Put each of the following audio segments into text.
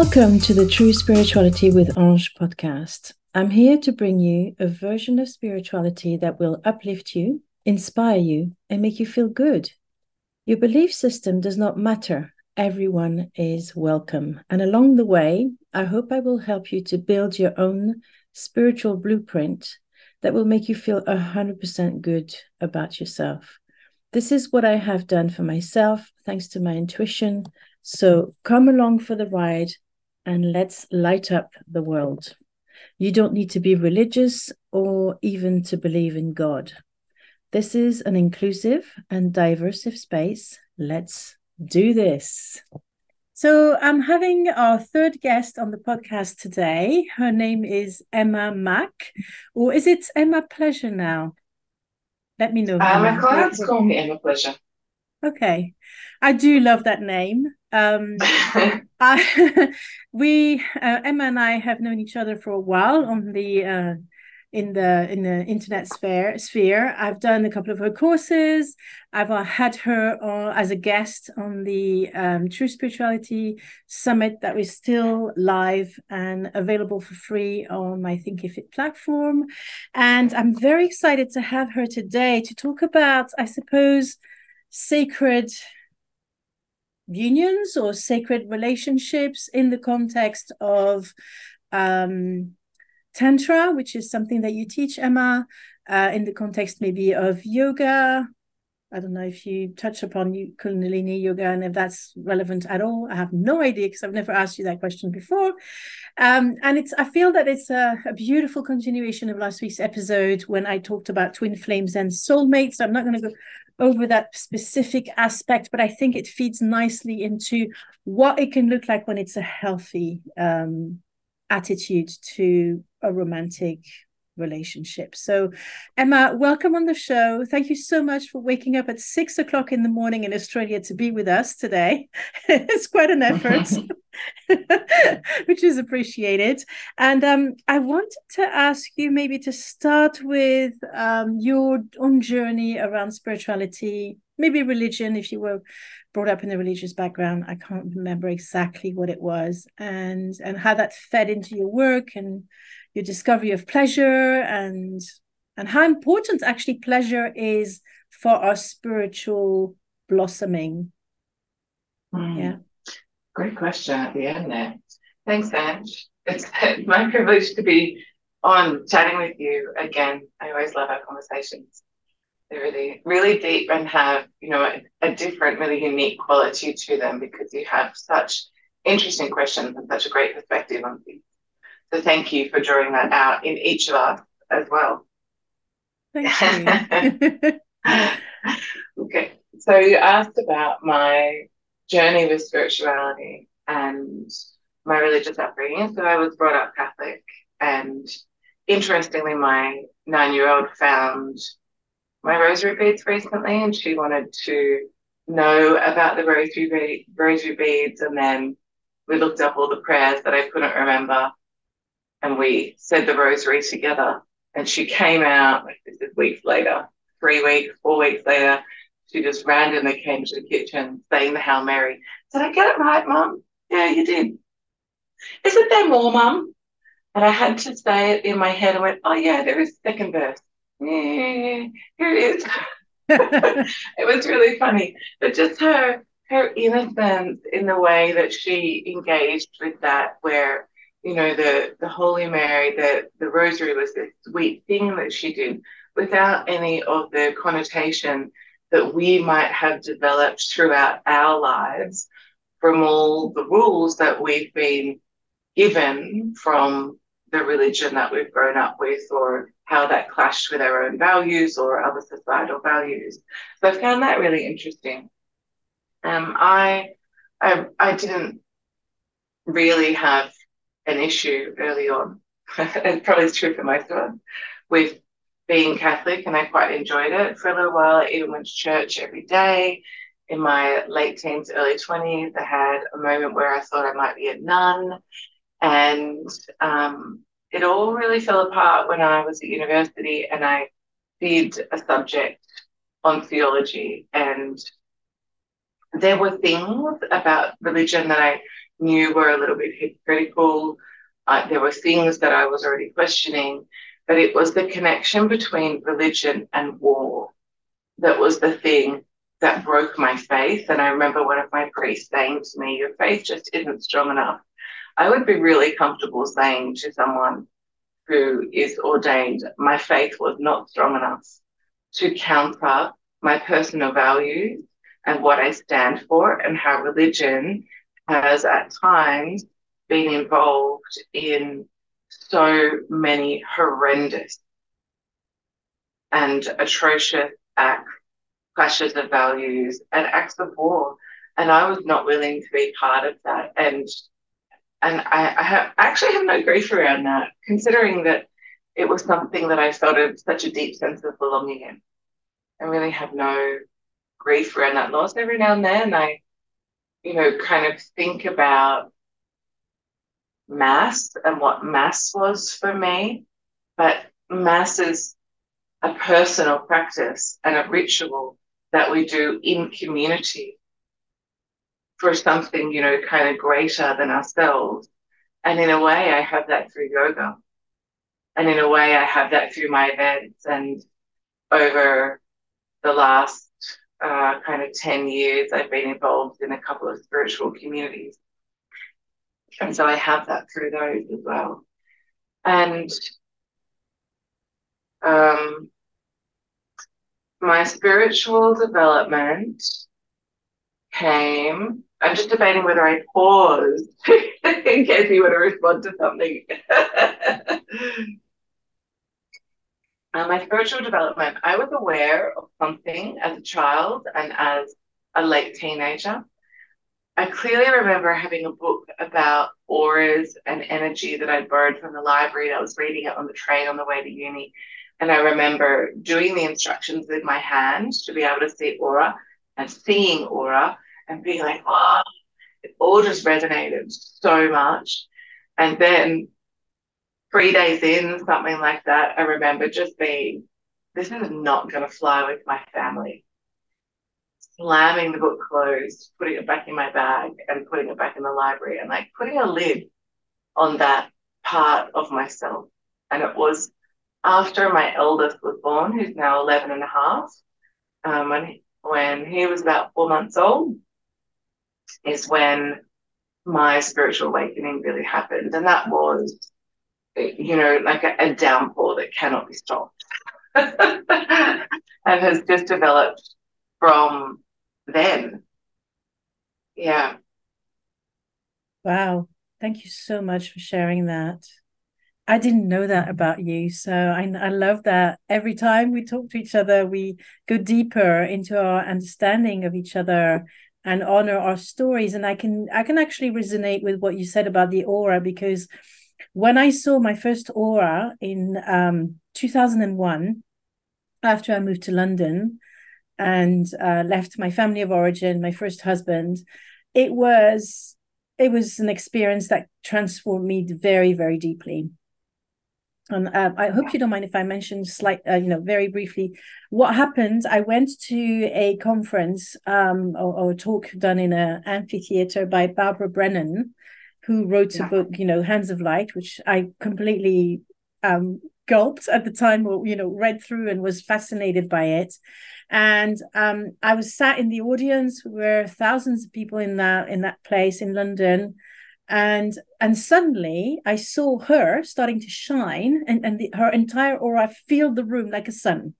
Welcome to the True Spirituality with Ange podcast. I'm here to bring you a version of spirituality that will uplift you, inspire you, and make you feel good. Your belief system does not matter. Everyone is welcome. And along the way, I hope I will help you to build your own spiritual blueprint that will make you feel 100% good about yourself. This is what I have done for myself, thanks to my intuition, so come along for the ride and let's light up the world. You don't need to be religious or even to believe in God. This is an inclusive and diverse space. Let's do this. So, I'm having our third guest on the podcast today. Her name is Emma Mack, or is it Emma Pleasure now? Let me know. Uh, my clients call me Emma Pleasure. Okay, I do love that name. Um, I, we uh, Emma and I have known each other for a while on the uh, in the in the internet sphere. Sphere. I've done a couple of her courses. I've uh, had her uh, as a guest on the um, True Spirituality Summit that is still live and available for free on my Thinkific platform. And I'm very excited to have her today to talk about, I suppose sacred unions or sacred relationships in the context of um, tantra, which is something that you teach, Emma, uh, in the context maybe of yoga, I don't know if you touch upon Kundalini yoga and if that's relevant at all. I have no idea because I've never asked you that question before. Um, and it's I feel that it's a, a, beautiful continuation of last week's episode when I talked about twin flames and soulmates. So I'm not going to go over that specific aspect, but I think it feeds nicely into what it can look like when it's a healthy um, attitude to a romantic relationship. So, Emma, welcome on the show. Thank you so much for waking up at six o'clock in the morning in Australia to be with us today. it's quite an effort, which is appreciated. And um, I wanted to ask you maybe to start with um, your own journey around spirituality, maybe religion, if you were brought up in a religious background. I can't remember exactly what it was, and and how that fed into your work and your discovery of pleasure and and how important actually pleasure is for our spiritual blossoming. Mm. yeah. Great question at the end there. Thanks ange. It's my privilege to be on chatting with you again. I always love our conversations. They're really really deep and have you know a, a different really unique quality to them because you have such interesting questions and such a great perspective on things so thank you for drawing that out in each of us as well. Thank you. okay. So you asked about my journey with spirituality and my religious upbringing. So I was brought up Catholic and interestingly my nine-year-old found my rosary beads recently and she wanted to know about the rosary, be- rosary beads and then we looked up all the prayers that I couldn't remember and we said the rosary together. And she came out, like this is weeks later, three weeks, four weeks later. She just randomly came to the kitchen saying the Hail Mary. Did I get it right, Mum? Yeah, you did. Isn't there more, Mum? And I had to say it in my head. I went, Oh, yeah, there is second verse. Yeah, here it is. it was really funny. But just her her innocence in the way that she engaged with that, where you know, the, the Holy Mary, the, the Rosary was this sweet thing that she did without any of the connotation that we might have developed throughout our lives from all the rules that we've been given from the religion that we've grown up with or how that clashed with our own values or other societal values. So I found that really interesting. Um, I, I, I didn't really have an issue early on, and probably true for most of us, with being Catholic, and I quite enjoyed it for a little while. I even went to church every day. In my late teens, early 20s, I had a moment where I thought I might be a nun. And um, it all really fell apart when I was at university and I did a subject on theology. And there were things about religion that I knew were a little bit hypocritical. Uh, there were things that I was already questioning, but it was the connection between religion and war that was the thing that broke my faith. And I remember one of my priests saying to me, Your faith just isn't strong enough. I would be really comfortable saying to someone who is ordained, My faith was not strong enough to counter my personal values and what I stand for, and how religion has at times been involved in so many horrendous and atrocious acts, clashes of values, and acts of war. And I was not willing to be part of that. And and I, I have actually have no grief around that, considering that it was something that I felt a, such a deep sense of belonging in. I really have no grief around that loss. Every now and then I, you know, kind of think about mass and what mass was for me. But mass is a personal practice and a ritual that we do in community for something, you know, kind of greater than ourselves. And in a way, I have that through yoga. And in a way, I have that through my events. And over the last uh, kind of 10 years, I've been involved in a couple of spiritual communities. And so I have that through those as well. And um, my spiritual development came. I'm just debating whether I pause in case you want to respond to something. uh, my spiritual development, I was aware of something as a child and as a late teenager. I clearly remember having a book about auras and energy that I'd borrowed from the library. I was reading it on the train on the way to uni. And I remember doing the instructions with my hand to be able to see aura and seeing aura and being like, oh, it all just resonated so much. And then three days in, something like that, I remember just being, this is not going to fly with my family slamming the book closed, putting it back in my bag and putting it back in the library and like putting a lid on that part of myself. And it was after my eldest was born, who's now 11 and a half, um, when, he, when he was about four months old, is when my spiritual awakening really happened. And that was, you know, like a, a downpour that cannot be stopped and has just developed from then. Yeah. Wow. Thank you so much for sharing that. I didn't know that about you. So I, I love that every time we talk to each other, we go deeper into our understanding of each other and honor our stories. And I can I can actually resonate with what you said about the aura because when I saw my first aura in um, 2001, after I moved to London, and uh, left my family of origin, my first husband, it was it was an experience that transformed me very very deeply. And uh, I hope you don't mind if I mention slight, uh, you know, very briefly what happened. I went to a conference um, or, or, a talk done in an amphitheater by Barbara Brennan, who wrote yeah. a book, you know, Hands of Light, which I completely um, gulped at the time, or you know, read through and was fascinated by it. And um, I was sat in the audience where thousands of people in that in that place in London, and and suddenly I saw her starting to shine, and and the, her entire aura filled the room like a sun,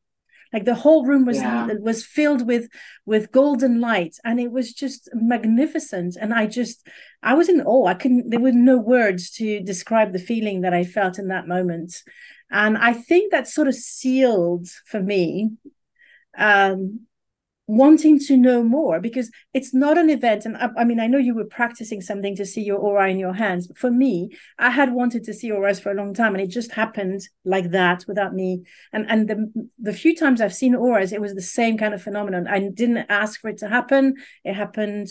like the whole room was yeah. was filled with with golden light, and it was just magnificent. And I just I was in awe. I couldn't. There were no words to describe the feeling that I felt in that moment. And I think that sort of sealed for me um, wanting to know more because it's not an event. And I, I, mean i know you were practicing something to see your aura in your hands but for me i had wanted to see auras for a long time and it just happened like that without me. And and the the few times i've seen auras it was the same kind of phenomenon. I didn't ask for it to happen. It happened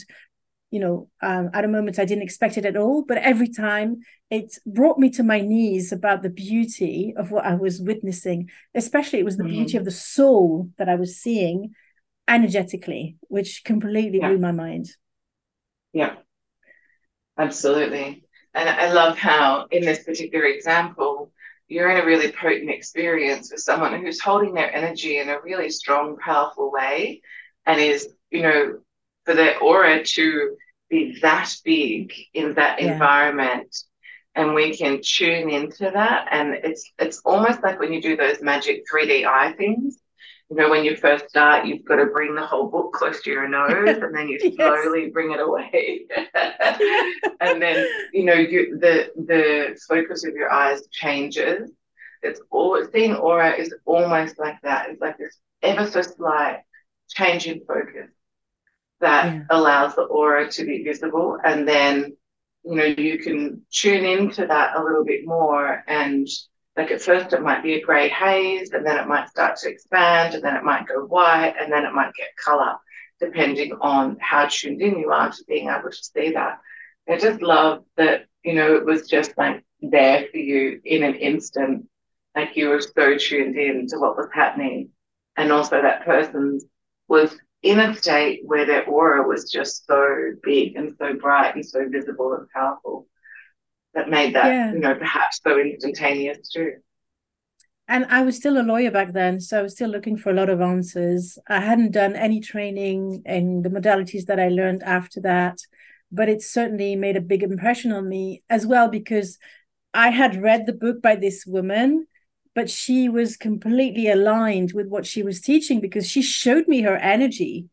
you know um, at a moment i didn't expect it at all. But every time it brought me to my knees about the beauty of what i was witnessing especially it was the mm. beauty of the soul that i was seeing energetically, which completely yeah. blew my mind. Yeah, absolutely. And I love how, in this particular example, you're in a really potent experience with someone who's holding their energy in a really strong, powerful way and is, you know, for their aura to be that big in that yeah. environment and we can tune into that and it's it's almost like when you do those magic 3d eye things you know when you first start you've got to bring the whole book close to your nose and then you slowly yes. bring it away and then you know you, the the focus of your eyes changes it's all seeing aura is almost like that it's like this ever so slight change in focus that yeah. allows the aura to be visible and then you know you can tune into that a little bit more and like at first it might be a grey haze and then it might start to expand and then it might go white and then it might get colour depending on how tuned in you are to being able to see that. I just love that you know it was just like there for you in an instant. Like you were so tuned in to what was happening. And also that person was in a state where their aura was just so big and so bright and so visible and powerful that made that, yeah. you know, perhaps so instantaneous too. And I was still a lawyer back then, so I was still looking for a lot of answers. I hadn't done any training in the modalities that I learned after that, but it certainly made a big impression on me as well because I had read the book by this woman but she was completely aligned with what she was teaching because she showed me her energy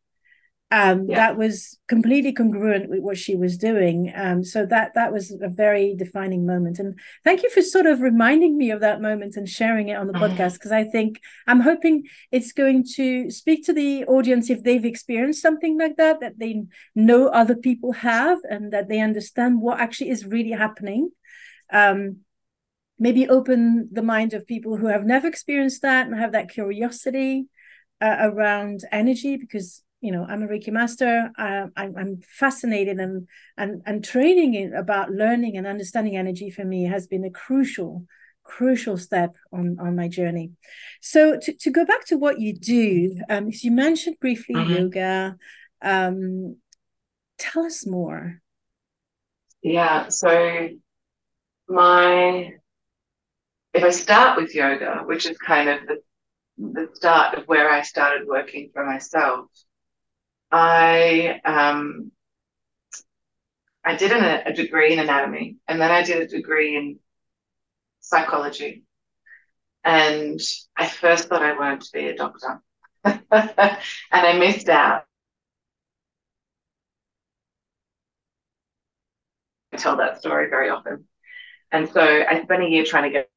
um, yeah. that was completely congruent with what she was doing um, so that that was a very defining moment and thank you for sort of reminding me of that moment and sharing it on the mm-hmm. podcast because i think i'm hoping it's going to speak to the audience if they've experienced something like that that they know other people have and that they understand what actually is really happening um, maybe open the mind of people who have never experienced that and have that curiosity uh, around energy because you know i'm a reiki master. I'm, I'm fascinated and and and training in, about learning and understanding energy for me has been a crucial crucial step on on my journey. So to, to go back to what you do um you mentioned briefly mm-hmm. yoga. Um tell us more. Yeah so my if I start with yoga, which is kind of the, the start of where I started working for myself, I um, I did an, a degree in anatomy, and then I did a degree in psychology. And I first thought I wanted to be a doctor, and I missed out. I tell that story very often. And so I spent a year trying to get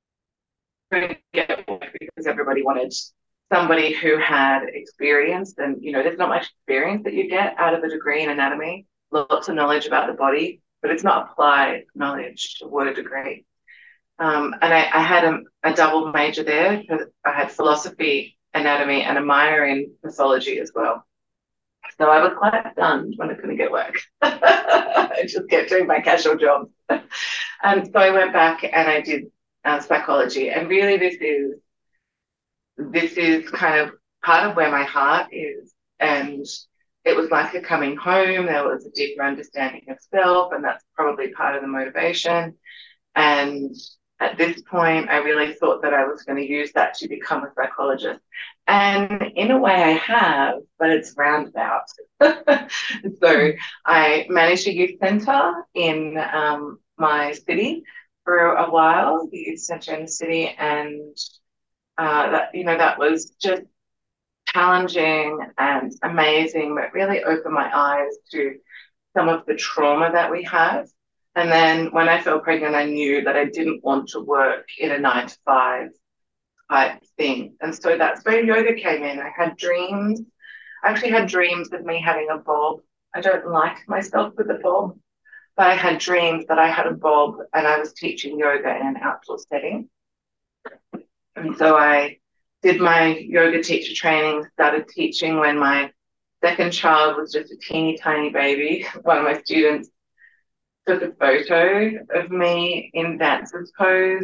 get work because everybody wanted somebody who had experience and you know there's not much experience that you get out of a degree in anatomy. Lots of knowledge about the body but it's not applied knowledge toward a degree. Um, and I, I had a, a, double major there. I had philosophy anatomy and a minor in pathology as well. So i was quite stunned when i couldn't get work. I just kept doing my casual jobs and so i went back and i did uh, psychology. And really, this is this is kind of part of where my heart is. And it was like a coming home. There was a deeper understanding of self, and that's probably part of the motivation. And at this point, I really thought that I was going to use that to become a psychologist. And in a way, I have, but it's roundabout. so I managed a youth center in um, my city for a while, the youth centre in the city, and uh, that you know that was just challenging and amazing, but really opened my eyes to some of the trauma that we have. And then when I fell pregnant, I knew that I didn't want to work in a nine to five type thing. And so that's where yoga came in. I had dreams. I actually had dreams of me having a bob. I don't like myself with a bob. But I had dreams that I had a bob and I was teaching yoga in an outdoor setting. And so I did my yoga teacher training, started teaching when my second child was just a teeny tiny baby. One of my students took a photo of me in dancer's pose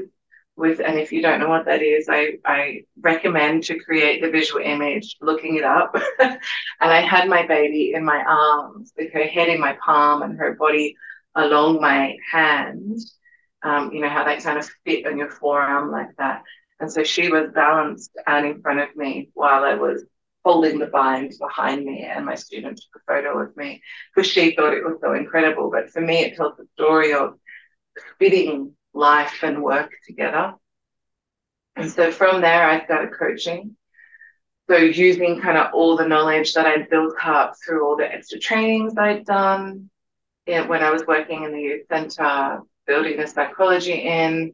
with, and if you don't know what that is, I, I recommend to create the visual image, looking it up. and I had my baby in my arms with her head in my palm and her body along my hand. Um, you know, how they kind of fit on your forearm like that. And so she was balanced and in front of me while I was holding the bind behind me, and my student took a photo of me because she thought it was so incredible. But for me, it tells the story of fitting life and work together. And so from there, I started coaching. So using kind of all the knowledge that I'd built up through all the extra trainings I'd done when I was working in the youth center, building the psychology in.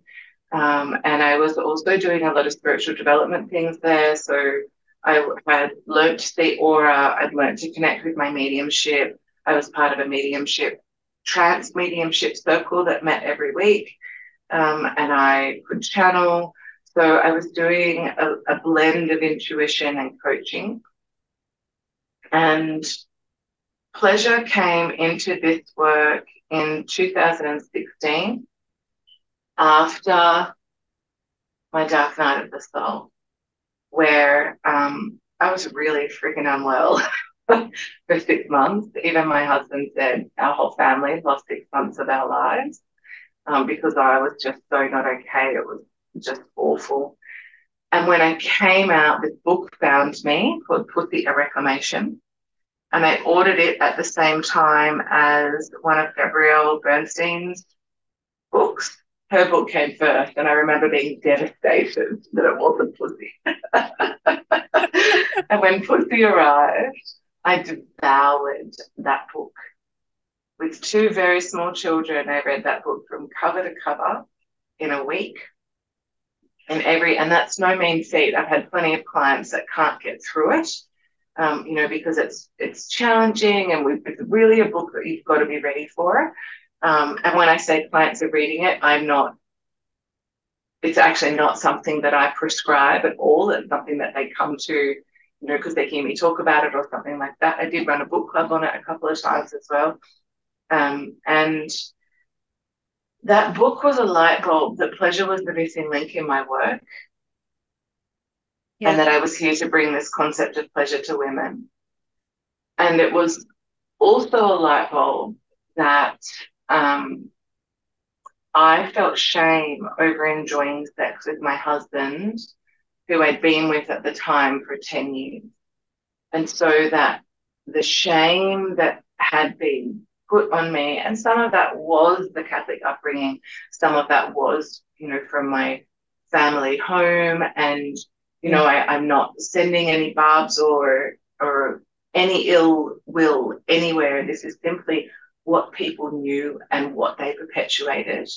Um, and I was also doing a lot of spiritual development things there. So I had learned the aura. I'd learned to connect with my mediumship. I was part of a mediumship, trance mediumship circle that met every week. Um, and I could channel. So I was doing a, a blend of intuition and coaching. And pleasure came into this work in 2016 after my dark night of the soul where um, I was really freaking unwell for six months. Even my husband said our whole family lost six months of our lives um, because I was just so not okay. It was just awful. And when I came out, this book found me called Pussy a Reclamation. And I ordered it at the same time as one of Gabrielle Bernstein's books her book came first, and I remember being devastated that it wasn't Pussy. and when Pussy arrived, I devoured that book. With two very small children, I read that book from cover to cover in a week. And every and that's no mean feat. I've had plenty of clients that can't get through it, um, you know, because it's it's challenging and we, it's really a book that you've got to be ready for. Um, and when I say clients are reading it, I'm not, it's actually not something that I prescribe at all. It's something that they come to, you know, because they hear me talk about it or something like that. I did run a book club on it a couple of times as well. Um, and that book was a light bulb that pleasure was the missing link in my work. Yeah. And that I was here to bring this concept of pleasure to women. And it was also a light bulb that um, I felt shame over enjoying sex with my husband, who I'd been with at the time for 10 years. And so that the shame that had been put on me, and some of that was the Catholic upbringing, some of that was, you know, from my family home. And, you know, I, I'm not sending any barbs or, or any ill will anywhere. This is simply what people knew and what they perpetuated.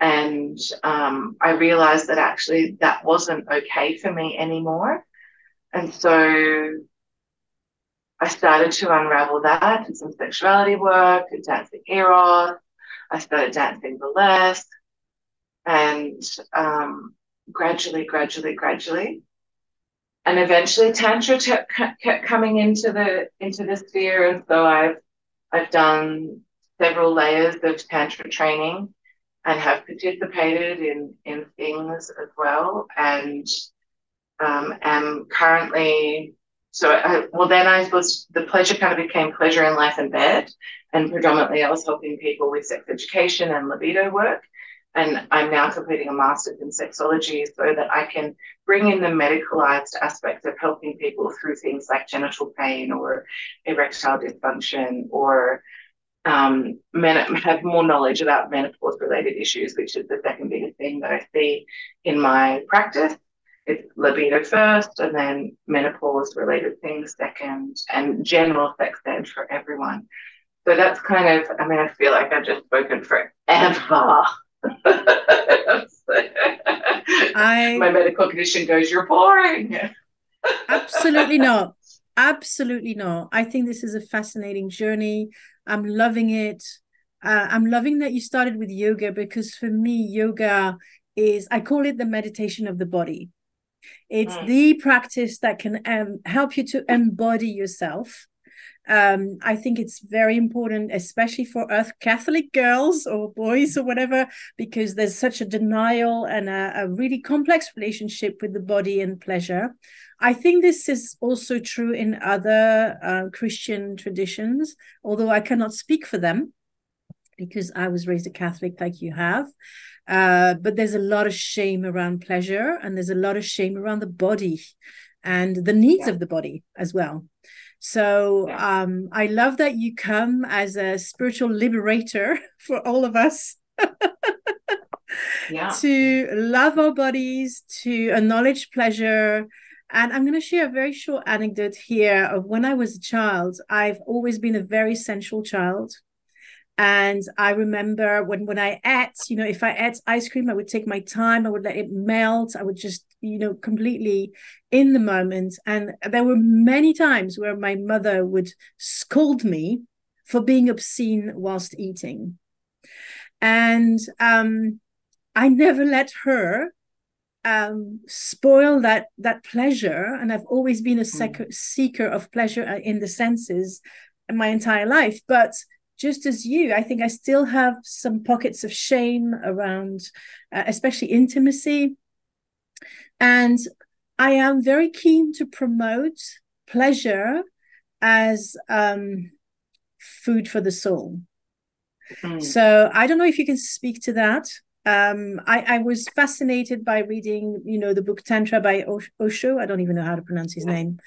And um, I realized that actually that wasn't okay for me anymore. And so I started to unravel that and some sexuality work and dancing eros. I started dancing burlesque and um, gradually, gradually, gradually. And eventually Tantra t- kept coming into the into the sphere. And so I've I've done several layers of Tantra training and have participated in, in things as well. And um, am currently, so I, well, then I was, the pleasure kind of became pleasure in life and bed. And predominantly I was helping people with sex education and libido work. And I'm now completing a master's in sexology so that I can bring in the medicalized aspects of helping people through things like genital pain or erectile dysfunction or um, men- have more knowledge about menopause related issues, which is the second biggest thing that I see in my practice. It's libido first, and then menopause related things second, and general sex ed for everyone. So that's kind of, I mean, I feel like I've just spoken forever I, My medical condition goes, You're boring. absolutely not. Absolutely not. I think this is a fascinating journey. I'm loving it. Uh, I'm loving that you started with yoga because for me, yoga is, I call it the meditation of the body. It's mm. the practice that can um, help you to embody yourself Um, I think it's very important, especially for us Catholic girls or boys or whatever, because there's such a denial and a, a really complex relationship with the body and pleasure. I think this is also true in other uh, Christian traditions, although I cannot speak for them because I was raised a Catholic like you have. Uh, but there's a lot of shame around pleasure and there's a lot of shame around the body and the needs yeah. of the body as well. So yeah. um, I love that you come as a spiritual liberator for all of us. yeah. To love our bodies, to acknowledge pleasure. And I'm going to share a very short anecdote here of when I was a child. I've always been a very sensual child. And I remember when when I ate, you know, if I ate ice cream, I would take my time, I would let it melt, I would just, you know, completely in the moment. And there were many times where my mother would scold me for being obscene whilst eating. And um, I never let her um, spoil that that pleasure. And I've always been a sec- mm. seeker of pleasure uh, in the senses in my entire life. But just as you, I think I still have some pockets of shame around, uh, especially intimacy. And I am very keen to promote pleasure as um, food for the soul. Mm. So I don't know if you can speak to that um, I, I was fascinated by reading, you know, the book Tantra by Osho. I don't even know how to pronounce his name,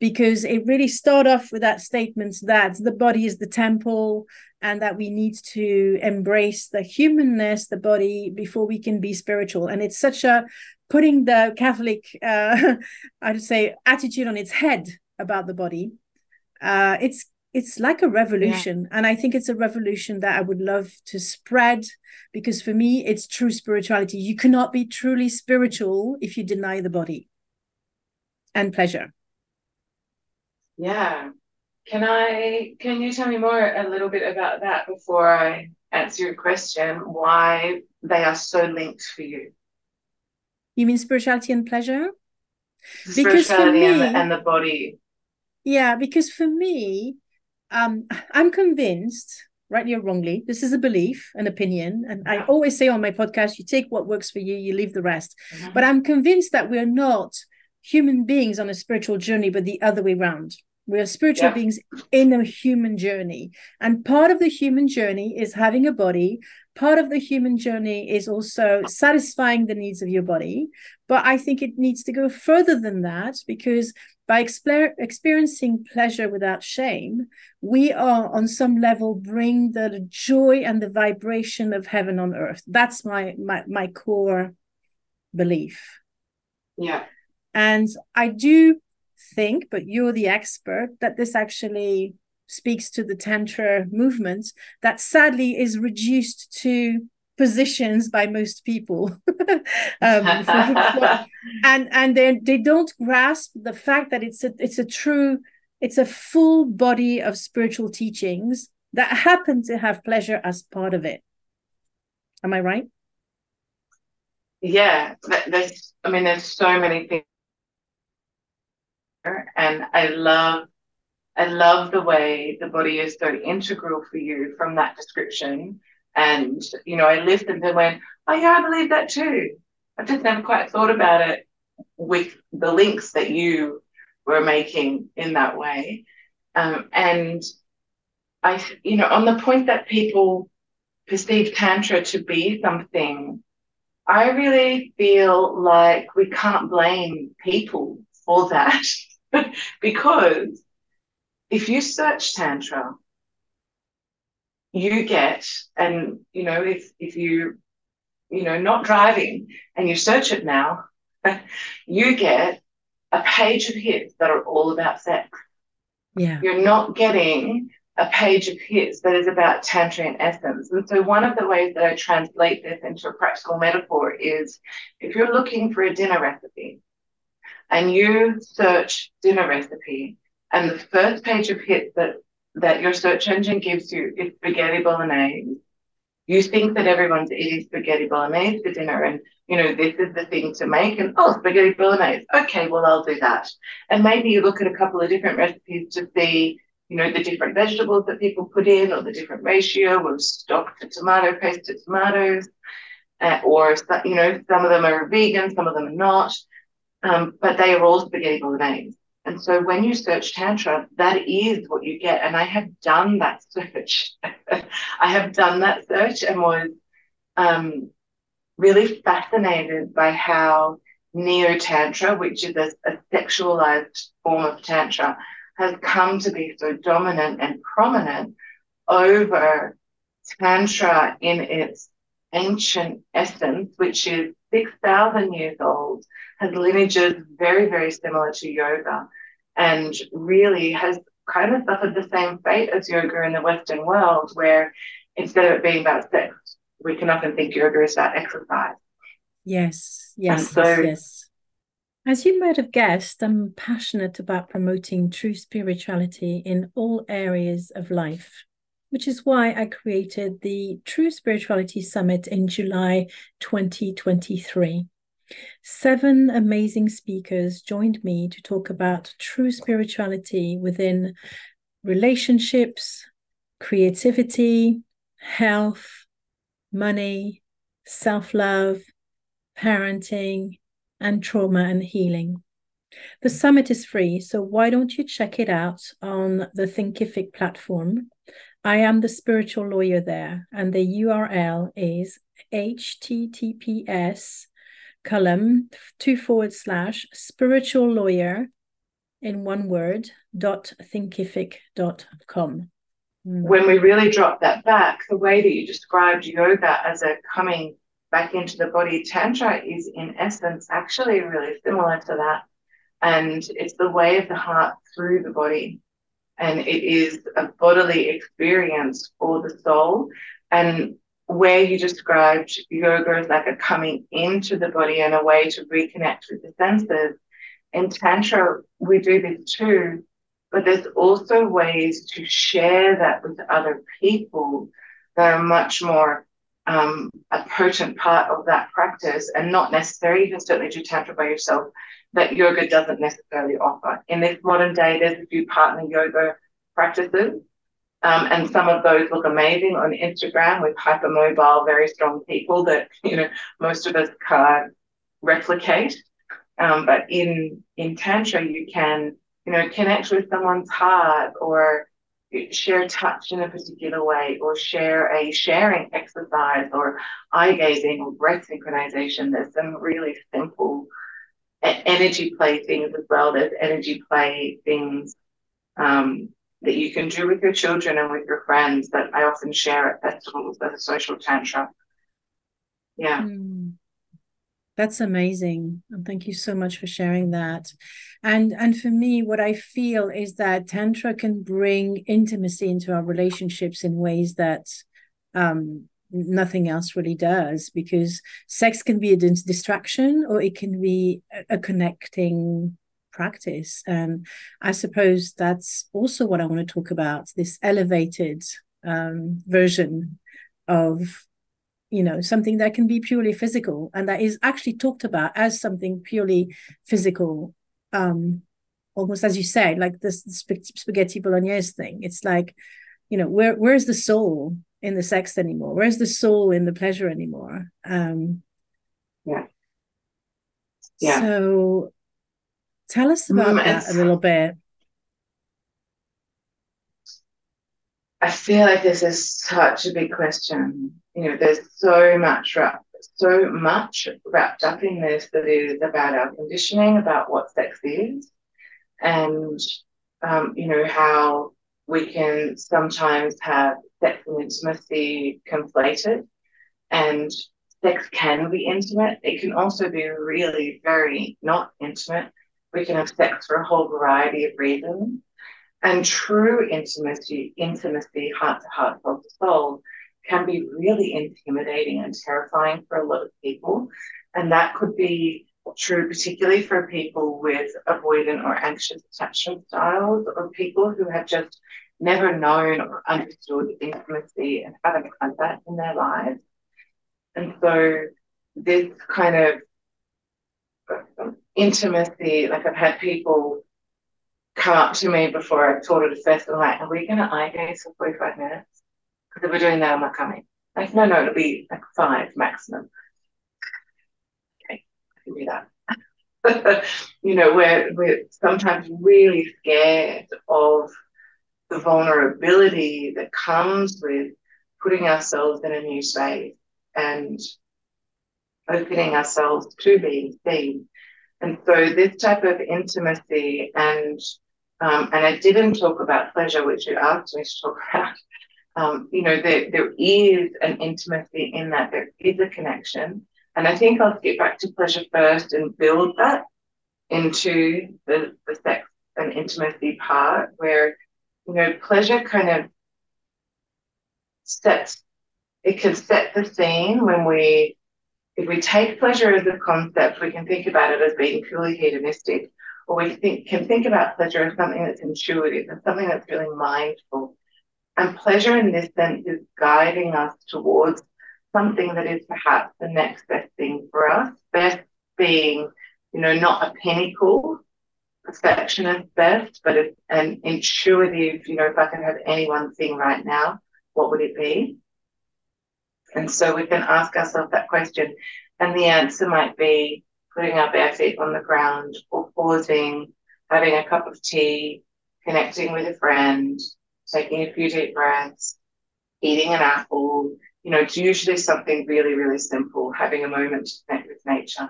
because it really started off with that statement that the body is the temple and that we need to embrace the humanness, the body, before we can be spiritual. And it's such a putting the Catholic, uh, I'd say, attitude on its head about the body. Uh, it's it's like a revolution yeah. and i think it's a revolution that i would love to spread because for me it's true spirituality. You cannot be truly spiritual if you deny the body and pleasure. Yeah. Can i can you tell me more a little bit about that before i answer your question? Why they are so linked for you? You mean spirituality and pleasure? Because for me, and, the, and the body. Yeah because for me um, I'm convinced, rightly or wrongly, this is a belief, an opinion. And I always say on my podcast, you take what works for you, you leave the rest. Mm-hmm. But I'm convinced that we're not human beings on a spiritual journey, but the other way around. We're spiritual yeah. beings in a human journey. And part of the human journey is having a body. Part of the human journey is also satisfying the needs of your body. But I think it needs to go further than that because by exper- experiencing pleasure without shame, we are on some level bring the joy and the vibration of heaven on earth. That's my my, my core belief. Yeah. And I do think, but you're the expert, that this actually speaks to the Tantra movement that sadly is reduced to positions by most people. Um, for, for, and and they they don't grasp the fact that it's a it's a true it's a full body of spiritual teachings that happen to have pleasure as part of it. Am i right? Yeah there's i mean there's so many things. And i love i love the way the body is so integral for you from that description and, you know, I listened and went, oh, yeah, I believe that too. I just never quite thought about it with the links that you were making in that way. Um, and I, you know, on the point that people perceive Tantra to be something, I really feel like we can't blame people for that because if you search Tantra, you get, and you know, if if you, you know, not driving and you search it now, you get a page of hits that are all about sex. Yeah. You're not getting a page of hits that is about tantra in essence. And so one of the ways that I translate this into a practical metaphor is if you're looking for a dinner recipe and you search dinner recipe and the first page of hits that that your search engine gives you is spaghetti bolognese, you think that everyone's eating spaghetti bolognese for dinner and you know this is the thing to make and oh spaghetti bolognese okay well i'll do that and maybe you look at a couple of different recipes to see you know, the different vegetables that people put in or the different ratio of stock to tomato paste to tomatoes. Uh, or, you know, some of them are vegan, some of them are not. Um, but they are all spaghetti bolognese. And so when you search Tantra, that is what you get. And I have done that search. I have done that search and was um, really fascinated by how Neo Tantra, which is a, a sexualized form of Tantra, has come to be so dominant and prominent over Tantra in its ancient essence, which is 6,000 years old, has lineages very, very similar to yoga, and really has kind of suffered the same fate as yoga in the Western world, where instead of it being about sex, we can often think yoga is about exercise. Yes, yes, so, yes, yes. As you might have guessed, I'm passionate about promoting true spirituality in all areas of life, which is why I created the True Spirituality Summit in July 2023. Seven amazing speakers joined me to talk about true spirituality within relationships, creativity, health, money, self love, parenting, and trauma and healing. The summit is free, so why don't you check it out on the Thinkific platform? I am the spiritual lawyer there, and the URL is https column two forward slash spiritual lawyer in one word dot thinkific dot com. Hmm. When we really drop that back, the way that you described yoga as a coming back into the body. Tantra is, in essence, actually really similar to that. And it's the way of the heart through the body. And it is a bodily experience for the soul. And where you described yoga as like a coming into the body and a way to reconnect with the senses. In Tantra, we do this too, but there's also ways to share that with other people that are much more um, a potent part of that practice and not necessarily, you can certainly do Tantra by yourself, that yoga doesn't necessarily offer. In this modern day, there's a few partner yoga practices, um, and some of those look amazing on Instagram with hypermobile, very strong people that you know most of us can't replicate. Um, but in in Tantra, you can you know connect with someone's heart or share touch in a particular way or share a sharing exercise or eye gazing or breath synchronization. There's some really simple energy play things as well. There's energy play things um, that you can do with your children and with your friends that I often share at festivals as a social tantra. Yeah. Mm. That's amazing. And thank you so much for sharing that. And and for me, what I feel is that Tantra can bring intimacy into our relationships in ways that um, nothing else really does because sex can be a distraction or it can be a, connecting practice. And I suppose that's also what I want to talk about this elevated um, version of you know something that can be purely physical and that is actually talked about as something purely physical um almost as you said like this spaghetti bolognese thing. It's like you know where where's the soul in the sex anymore? Where's the soul in the pleasure anymore? Um yeah. Yeah. So tell us about mm, that a little bit. I feel like this is such a big question. You know, there's so much wrapped, so much wrapped up in this that is about our conditioning, about what sex is, and um, you know how we can sometimes have sex and intimacy conflated, and sex can be intimate. It can also be really very not intimate. We can have sex for a whole variety of reasons. And true intimacy, intimacy, heart to heart, soul to soul, can be really intimidating and terrifying for a lot of people. And that could be true, particularly for people with avoidant or anxious attachment styles, or people who have just never known or understood intimacy and haven't had that in their lives. And so, this kind of intimacy, like I've had people come up to me before I've taught at a festival, like, are we going to eye gaze for 45 minutes? Because if we're doing that, I'm not coming. Like, no, no, it'll be like five maximum. Okay, I can do that. you know, we're, we're sometimes really scared of the vulnerability that comes with putting ourselves in a new space and opening ourselves to being seen. And so this type of intimacy and um, and I didn't talk about pleasure, which you asked me to talk about. Um, you know, there, there is an intimacy in that, there is a connection. And I think I'll get back to pleasure first and build that into the, the sex and intimacy part where, you know, pleasure kind of sets, it can set the scene when we if we take pleasure as a concept, we can think about it as being purely hedonistic, or we think, can think about pleasure as something that's intuitive and something that's really mindful. And pleasure in this sense is guiding us towards something that is perhaps the next best thing for us. Best being, you know, not a pinnacle, perfection is best, but an intuitive, you know, if I could have any one thing right now, what would it be? And so we can ask ourselves that question. And the answer might be putting our bare feet on the ground or pausing, having a cup of tea, connecting with a friend, taking a few deep breaths, eating an apple. You know, it's usually something really, really simple, having a moment to connect with nature.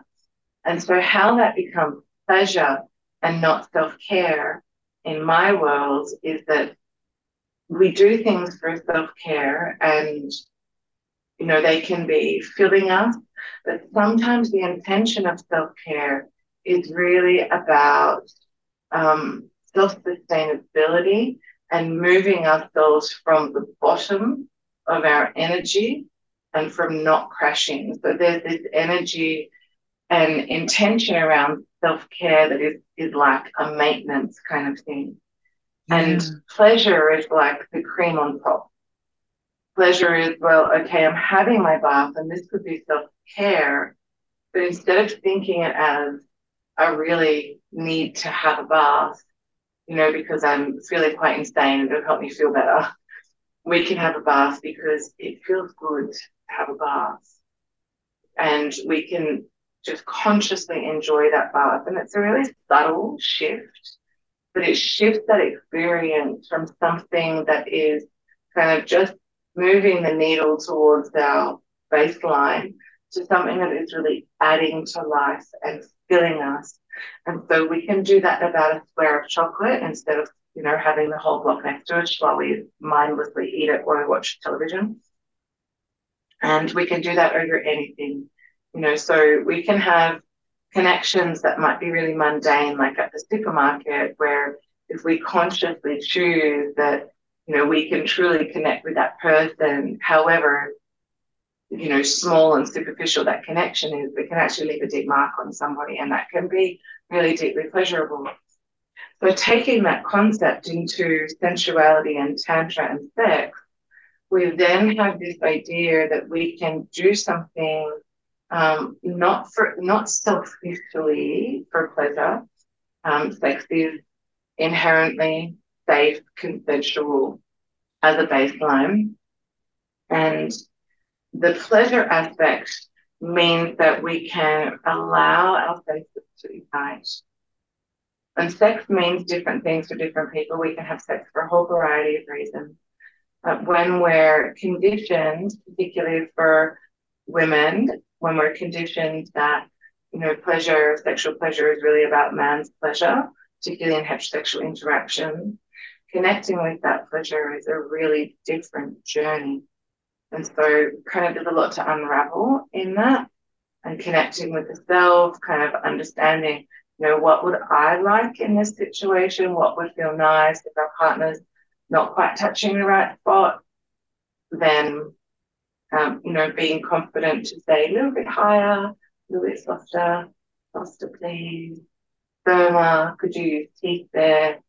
And so, how that becomes pleasure and not self care in my world is that we do things for self care and you know, they can be filling us, but sometimes the intention of self care is really about um, self sustainability and moving ourselves from the bottom of our energy and from not crashing. So there's this energy and intention around self care that is, is like a maintenance kind of thing. Yeah. And pleasure is like the cream on top pleasure is, well, okay, I'm having my bath and this could be self care. But instead of thinking it as, I really need to have a bath, you know, because I'm feeling quite insane and it'll help me feel better, we can have a bath because it feels good to have a bath. And we can just consciously enjoy that bath. And it's a really subtle shift, but it shifts that experience from something that is kind of just moving the needle towards our baseline to something that is really adding to life and filling us. And so we can do that about a square of chocolate instead of, you know, having the whole block next to us while we mindlessly eat it or watch television. And we can do that over anything, you know, so we can have connections that might be really mundane, like at the supermarket, where if we consciously choose that you know, we can truly connect with that person. However, you know, small and superficial that connection is, we can actually leave a deep mark on somebody, and that can be really deeply pleasurable. So, taking that concept into sensuality and tantra and sex, we then have this idea that we can do something um, not for not selfishly for pleasure. Um, sex is inherently safe, consensual as a baseline. And the pleasure aspect means that we can allow our senses to ignite. And sex means different things for different people. We can have sex for a whole variety of reasons. But when we're conditioned, particularly for women, when we're conditioned that, you know, pleasure, sexual pleasure is really about man's pleasure, particularly in heterosexual interaction, connecting with that pleasure is a really different journey. And so, kind of, there's a lot to unravel in that and connecting with the self, kind of understanding, you know, what would I like in this situation? What would feel nice if our partner's not quite touching the right spot? Then, um, you know, being confident to say a little bit higher, a little bit softer, softer, please, firmer. Could you use teeth there?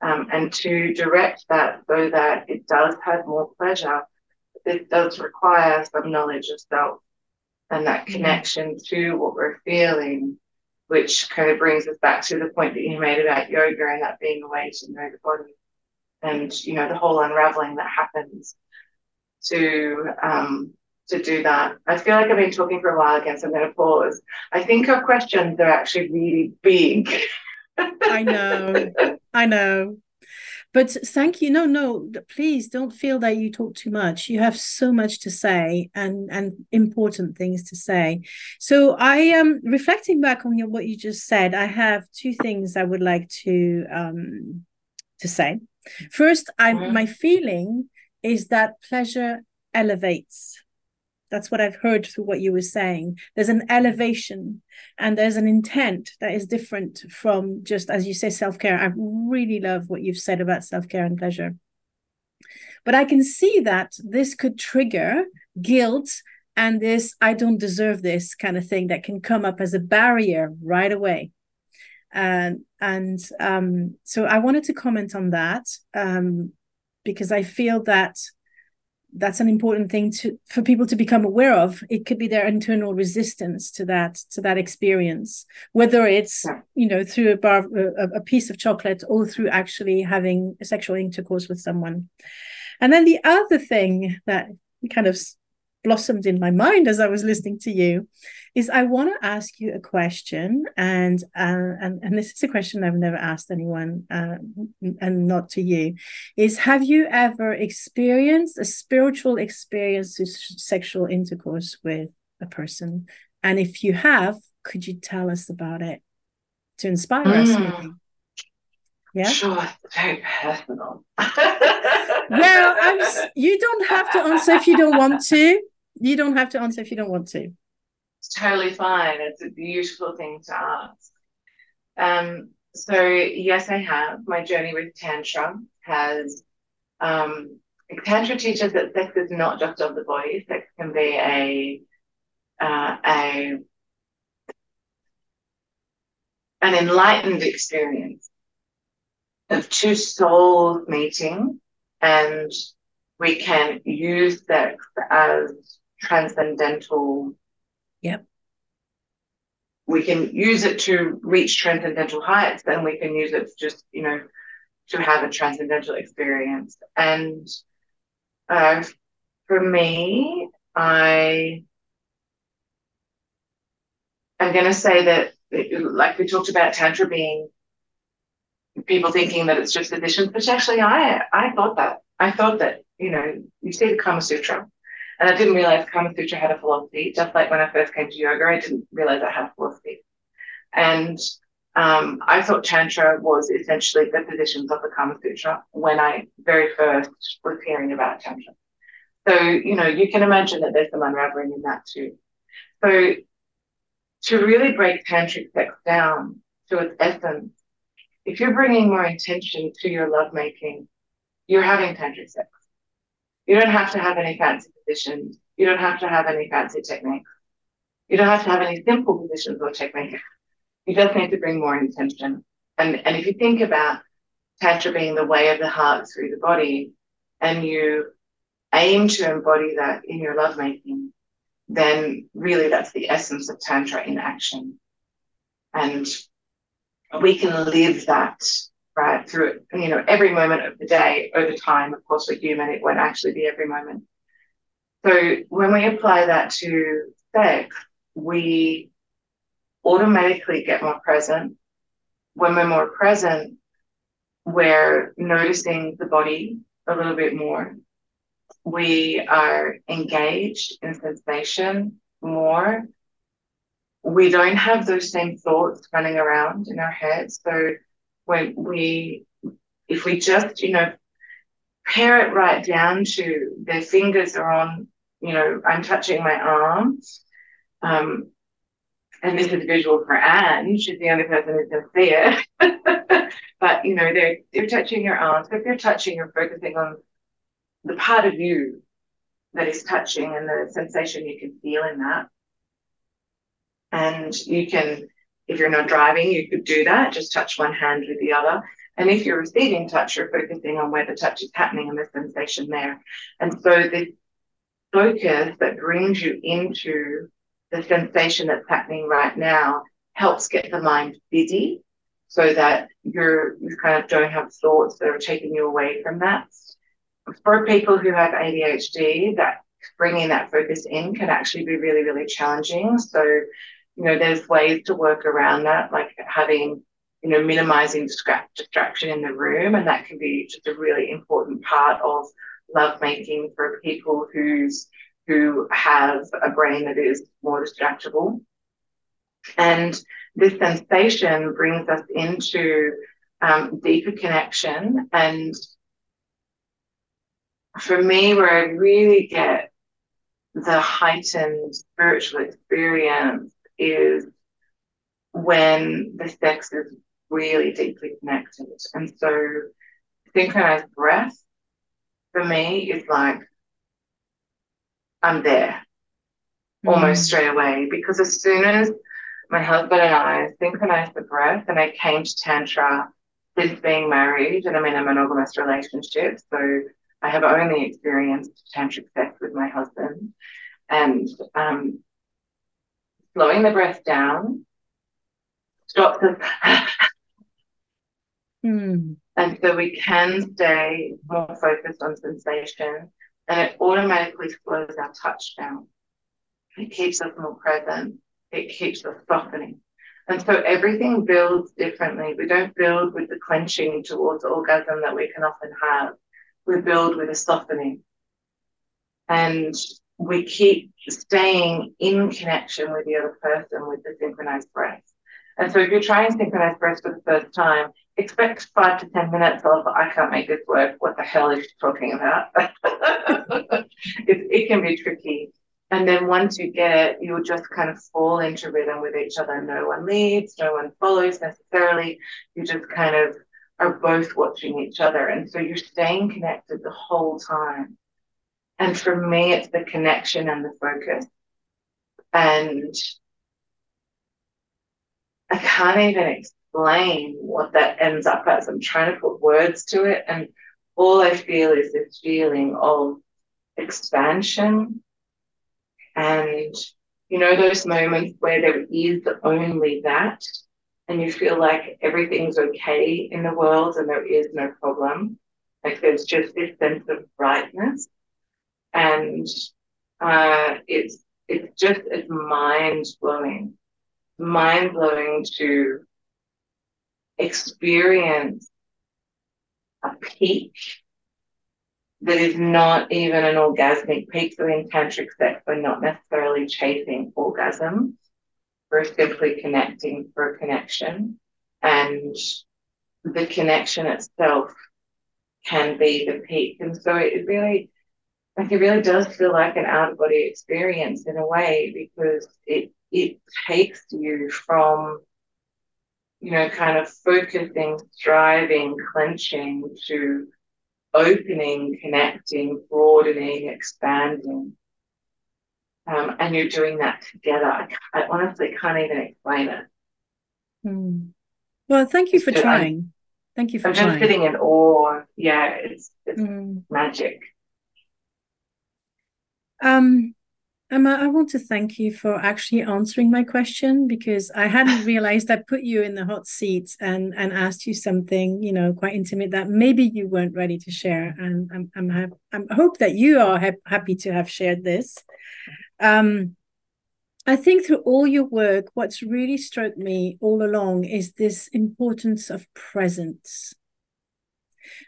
um, and to direct that so that it does have more pleasure. It does require some knowledge of self and that mm-hmm. connection to what we're feeling. which kind of brings us back to the point that you made about yoga and that being a way to know the body and you know the whole unraveling that happens to um, to do that. I feel like I've been talking for a while again, so I'm going to pause. I think our questions are actually really big. I know, I know. But thank you. No, no, please don't feel that you talk too much. You have so much to say and and important things to say. So I am reflecting back on your, what you just said. I have two things I would like to um to say. First, I mm-hmm. my feeling is that pleasure elevates that's what I've heard through what you were saying. There's an elevation and there's an intent that is different from just, as you say, self care. I really love what you've said about self care and pleasure. But I can see that this could trigger guilt and this I don't deserve this kind of thing that can come up as a barrier right away. And and um, so I wanted to comment on that um, because I feel that that's an important thing to for people to become aware of. It could be their internal resistance to that to that experience whether it's you know through a bar a, a piece of chocolate or through actually having sexual intercourse with someone. And then the other thing that kind of blossomed in my mind as I was listening to you is I want to ask you a question and uh, and and this is a question I've never asked anyone uh, and not to you is have you ever experienced a spiritual experience with sexual intercourse with a person? And if you have could you tell us about it to inspire mm. us? Maybe yeah? Sure it's very personal well I'm, you don't have to answer if you don't want to you don't have to answer if you don't want to. It's totally fine. It's a beautiful thing to ask. Um, so yes, I have. My journey with Tantra has um, Tantra teaches that sex is not just of the body. Sex can be a uh, a an enlightened experience of two souls meeting, and we can use sex as transcendental. Yep. We can use it to reach transcendental heights, and we can use it just, you know, to have a transcendental experience. And uh, for me, I I'm going to say that, like we talked about Tantra being people thinking that it's just positions, but actually, I I thought that I thought that you know you see the Kama Sutra, and I didn't realize Kama Sutra had a philosophy. Just like when I first came to yoga, I didn't realize I had a philosophy. And um, I thought Tantra was essentially the positions of the Kama Sutra when I very first was hearing about Tantra. So, you know, you can imagine that there's some unraveling in that too. So, to really break tantric sex down to its essence, if you're bringing more intention to your lovemaking, you're having tantric sex. You don't have to have any fancy positions. You don't have to have any fancy techniques. You don't have to have any simple positions or techniques. You just need to bring more intention. And, and if you think about Tantra being the way of the heart through the body, and you aim to embody that in your lovemaking, then really that's the essence of Tantra in action. And we can live that right? Through, you know, every moment of the day over time. Of course, we're human, it won't actually be every moment. So when we apply that to sex, we automatically get more present. When we're more present, we're noticing the body a little bit more. We are engaged in sensation more. We don't have those same thoughts running around in our heads. So when we, if we just, you know, pare it right down to their fingers are on, you know, I'm touching my arm. Um, and this is visual for Anne. She's the only person who can see it. but you know, they're they're touching your arm. So if you're touching, you're focusing on the part of you that is touching and the sensation you can feel in that. And you can if you're not driving, you could do that, just touch one hand with the other. And if you're receiving touch, you're focusing on where the touch is happening and the sensation there. And so the focus that brings you into the sensation that's happening right now helps get the mind busy so that you're you kind of don't have thoughts that are taking you away from that. For people who have ADHD, that bringing that focus in can actually be really, really challenging. So, you know, there's ways to work around that, like having, you know, minimizing distraction in the room. And that can be just a really important part of lovemaking for people who's who have a brain that is more distractible. And this sensation brings us into um, deeper connection. And for me, where I really get the heightened spiritual experience is when the sex is really deeply connected. And so synchronized breath for me is like I'm there mm. almost straight away because as soon as my husband and I synchronized the breath and I came to Tantra since being married and I'm in a monogamous relationship. So I have only experienced tantric sex with my husband and um, slowing the breath down stops us. mm. And so we can stay more focused on sensation and it automatically slows our touch down. It keeps us more present. It keeps us softening. And so everything builds differently. We don't build with the clenching towards orgasm that we can often have. We build with a softening. And we keep staying in connection with the other person with the synchronized breath. And so if you're trying synchronized breath for the first time, expect five to 10 minutes of, I can't make this work. What the hell is she talking about? it, it can be tricky. And then once you get it, you'll just kind of fall into rhythm with each other. No one leads, no one follows necessarily. You just kind of are both watching each other. And so you're staying connected the whole time. And for me, it's the connection and the focus. And I can't even explain what that ends up as. I'm trying to put words to it. And all I feel is this feeling of expansion and, you know, those moments where there is only that and you feel like everything's okay in the world and there is no problem. Like there's just this sense of brightness. And uh, it's it's just it's mind blowing, mind blowing to experience a peak that is not even an orgasmic peak. So in tantric sex, we're not necessarily chasing orgasm. We're simply connecting for a connection. And the connection itself can be the peak. And so it really, like it really does feel like an out of body experience in a way because it it takes you from you know, kind of focusing, striving, clenching to opening, connecting, broadening, expanding. Um, and you're doing that together. I, I, honestly can't even explain it. Hmm. Well, thank you for trying. I'm, thank you for trying. I'm trying. just sitting in awe. Yeah, it's, it's mm. magic. Um, Emma, I want to thank you for actually answering my question because I hadn't realized I put you in the hot seat and and asked you something, you know, quite intimate that maybe you weren't ready to share. And I'm I'm ha- I'm hope that you are ha- happy to have shared this. Um, I think through all your work, what's really struck me all along is this importance of presence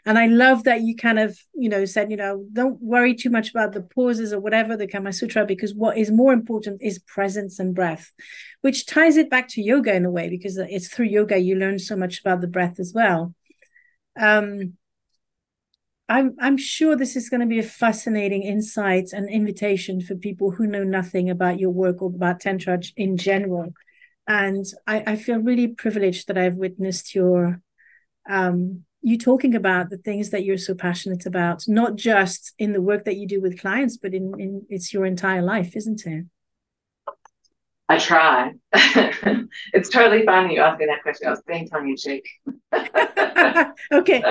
and I love that you kind of, you know, said, you know, don't worry too much about the pauses or whatever the Kama Sutra, because what is more important is presence and breath, which ties it back to yoga in a way, because it's through yoga you learn so much about the breath as well. Um, I'm I'm sure this is going to be a fascinating insight and invitation for people who know nothing about your work or about tantra in general. And I, I feel really privileged that I've witnessed your um, you talking about the things that you're so passionate about, not just in the work that you do with clients, but in, in it's your entire life, isn't it? I try. it's totally fine you asking that question. I was being tongue in cheek. okay.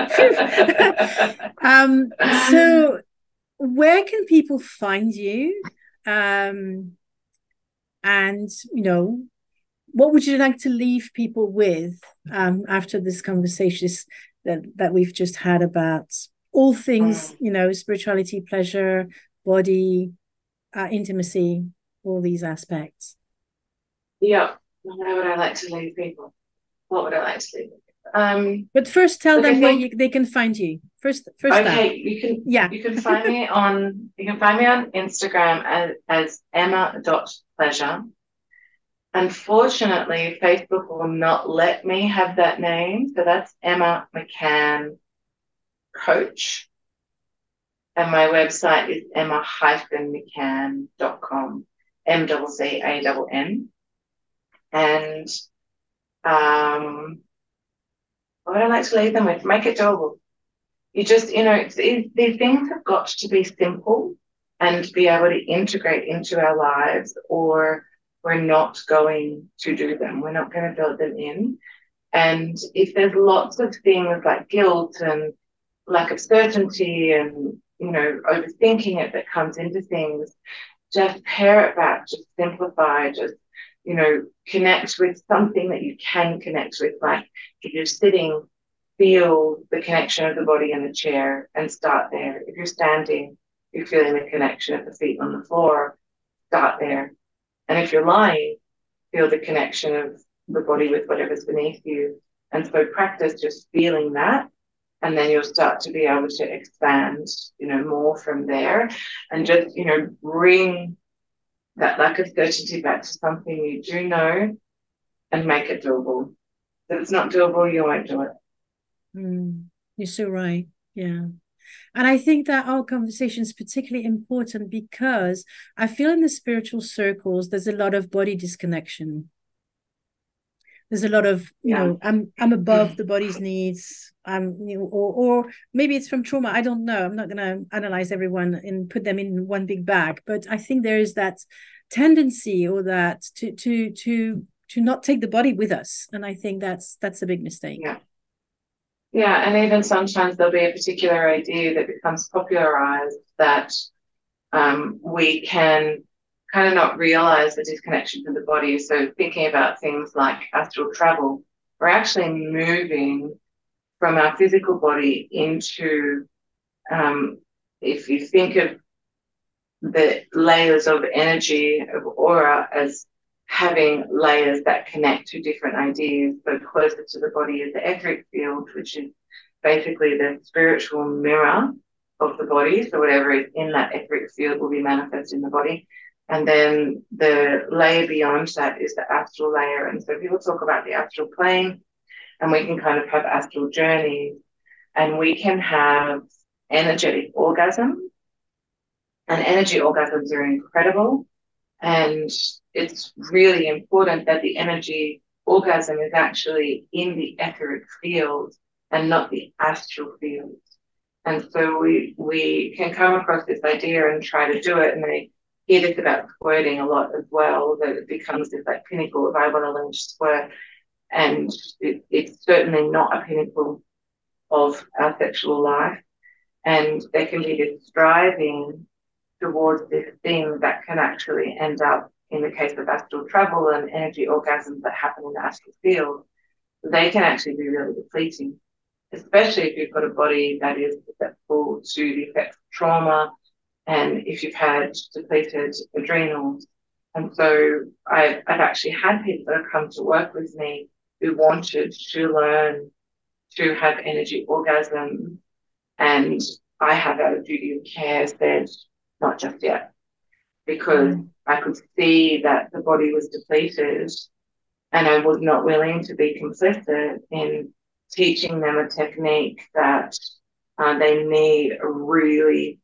um, so, where can people find you? Um, and you know, what would you like to leave people with um, after this conversation that that we've just had about all things, mm. you know, spirituality, pleasure, body, uh, intimacy, all these aspects? Yeah. What would I like to leave people? What would I like to leave? Um, but first, tell them where you, they can find you. First, first. Okay, you can. Yeah, you can find me on. You can find me on Instagram as, as Emma dot pleasure. Unfortunately, Facebook will not let me have that name, so that's Emma McCann Coach, and my website is emma-mccann.com. M double C A double N. And um, what would I like to leave them with? Make it doable. You just, you know, these things have got to be simple and be able to integrate into our lives, or we're not going to do them. We're not going to build them in. And if there's lots of things like guilt and lack of certainty and, you know, overthinking it that comes into things, just pare it back, just simplify, just, you know, connect with something that you can connect with. Like if you're sitting, feel the connection of the body in the chair and start there. If you're standing, you're feeling the connection of the feet on the floor, start there. And if you're lying, feel the connection of the body with whatever's beneath you. And so practice just feeling that. And then you'll start to be able to expand you know more from there. And just you know bring that lack of certainty back to something you do know and make it doable. If it's not doable you won't do it. Mm, you're so right. Yeah and I think that our conversation is particularly important because I feel in the spiritual circles, there's a lot of body disconnection. There's a lot of you yeah. know i'm i'm above mm. the body's needs. I'm you know, or or maybe it's from trauma. I don't know. I'm not going to analyze everyone and put them in one big bag. But i think there is that tendency or that to to to to not take the body with us. And i think that's that's a big mistake. Yeah yeah and even sometimes there'll be a particular idea that becomes popularized that um, we can kind of not realize the disconnection from the body. So thinking about things like astral travel, we're actually moving from our physical body into, um, if you think of the layers of energy of aura as having layers that connect to different ideas. So closer to the body is the etheric field, which is basically the spiritual mirror of the body. So whatever is in that etheric field will be manifest in the body. And then the layer beyond that is the astral layer. And so people talk about the astral plane, and we can kind of have astral journeys, and we can have energetic orgasms. And energy orgasms are incredible. And it's really important that the energy orgasm is actually in the etheric field and not the astral field. And so we we can come across this idea and try to do it, and they it is about squirting a lot as well, that it becomes this like pinnacle if I want to learn to squirt. And it, it's certainly not a pinnacle of our sexual life. And there can be this striving towards this thing that can actually end up, in the case of astral travel and energy orgasms that happen in the astral field, they can actually be really depleting, especially if you've got a body that is susceptible to the effects of trauma and if you've had depleted adrenals. And so I've, I've actually had people that have come to work with me who wanted to learn to have energy orgasms. And I have out of duty of care said, not just yet, because mm. I could see that the body was depleted and I was not willing to be complicit in teaching them a technique that uh, they need a really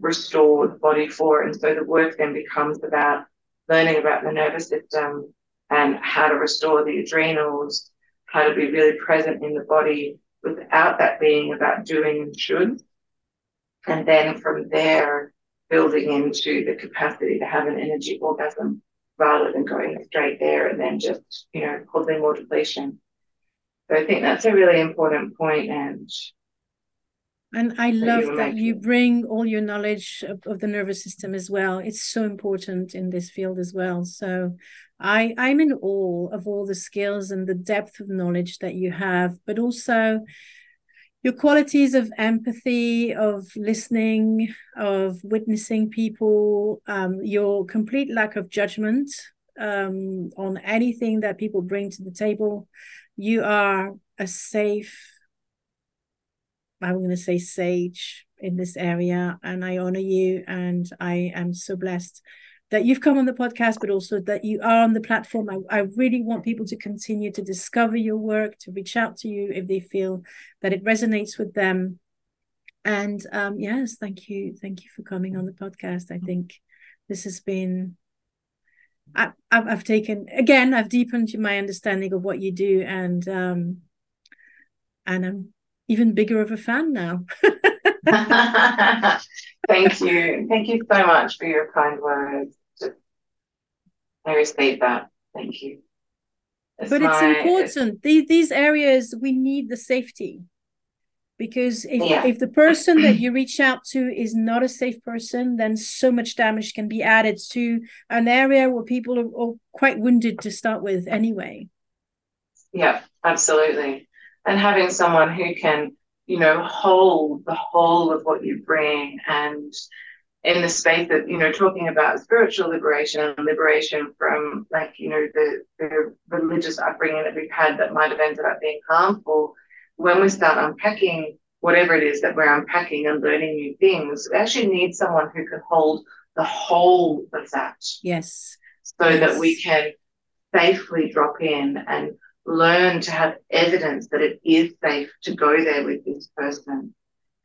restored body for. And so the work then becomes about learning about the nervous system and how to restore the adrenals, how to be really present in the body without that being about doing and should. And then from there, building into the capacity to have an energy orgasm rather than going straight there and then just, you know, causing more depletion. So I think that's a really important point and And I love that, that you bring all your knowledge of, of, the nervous system as well. It's so important in this field as well. So I I'm in awe of all the skills and the depth of knowledge that you have, but also your qualities of empathy, of listening, of witnessing people, um, your complete lack of judgment um, on anything that people bring to the table. You are a safe I'm going to say sage in this area, and I honor you, and I am so blessed that you've come on the podcast, but also that you are on the platform. I, I really want people to continue to discover your work, to reach out to you if they feel that it resonates with them. And um, yes, thank you, thank you for coming on the podcast. I think this has been. I, I've taken again. I've deepened my understanding of what you do, and um, and I'm even bigger of a fan now. Thank you. Thank you so much for your kind words. I receive that. Thank you. It's but my, it's important. These, these areas, we need the safety. Because if, yeah. if the person that you reach out to is not a safe person, then so much damage can be added to an area where people are, are quite wounded to start with anyway. Yeah, absolutely and having someone who can you know hold the whole of what you bring and in the space of you know talking about spiritual liberation and liberation from like you know the, the religious upbringing that we've had that might have ended up being harmful when we start unpacking whatever it is that we're unpacking and learning new things we actually need someone who can hold the whole of that yes so yes. that we can safely drop in and learn to have evidence that it is safe to go there with this person.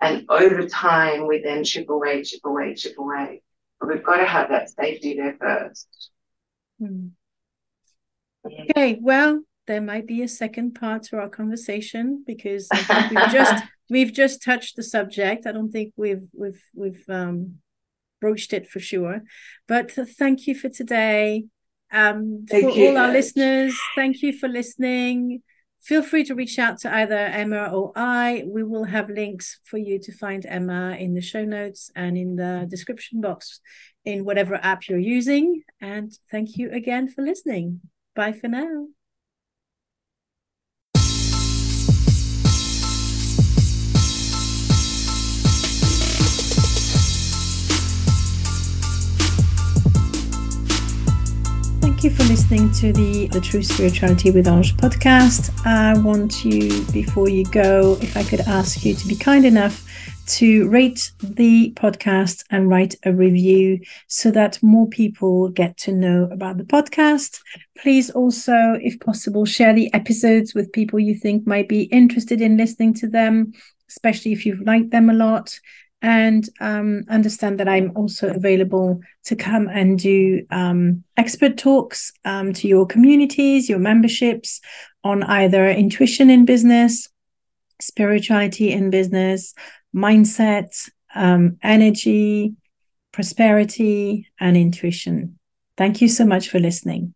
And over time, we then chip away, chip away, chip away. But we've got to have that safety there first. Hmm. Okay, well, there might be a second part to our conversation because we've just we've just touched the subject. I don't think we've we've we've um, broached it for sure. But thank you for today. Um, for all our listeners, thank you for listening. Feel free to reach out to either Emma or I. We will have links for you to find Emma in the show notes and in the description box in whatever app you're using. And thank you again for listening. Bye for now. You for listening to the The True Spirituality with Ange podcast. I want you, before you go, if I could ask you to be kind enough to rate the podcast and write a review so that more people get to know about the podcast. Please also, if possible, share the episodes with people you think might be interested in listening to them, especially if you've liked them a lot and um, understand that I'm also available to come and do um, expert talks um, to your communities, your memberships on either intuition in business, spirituality in business, mindset, um, energy, prosperity, and intuition. Thank you so much for listening.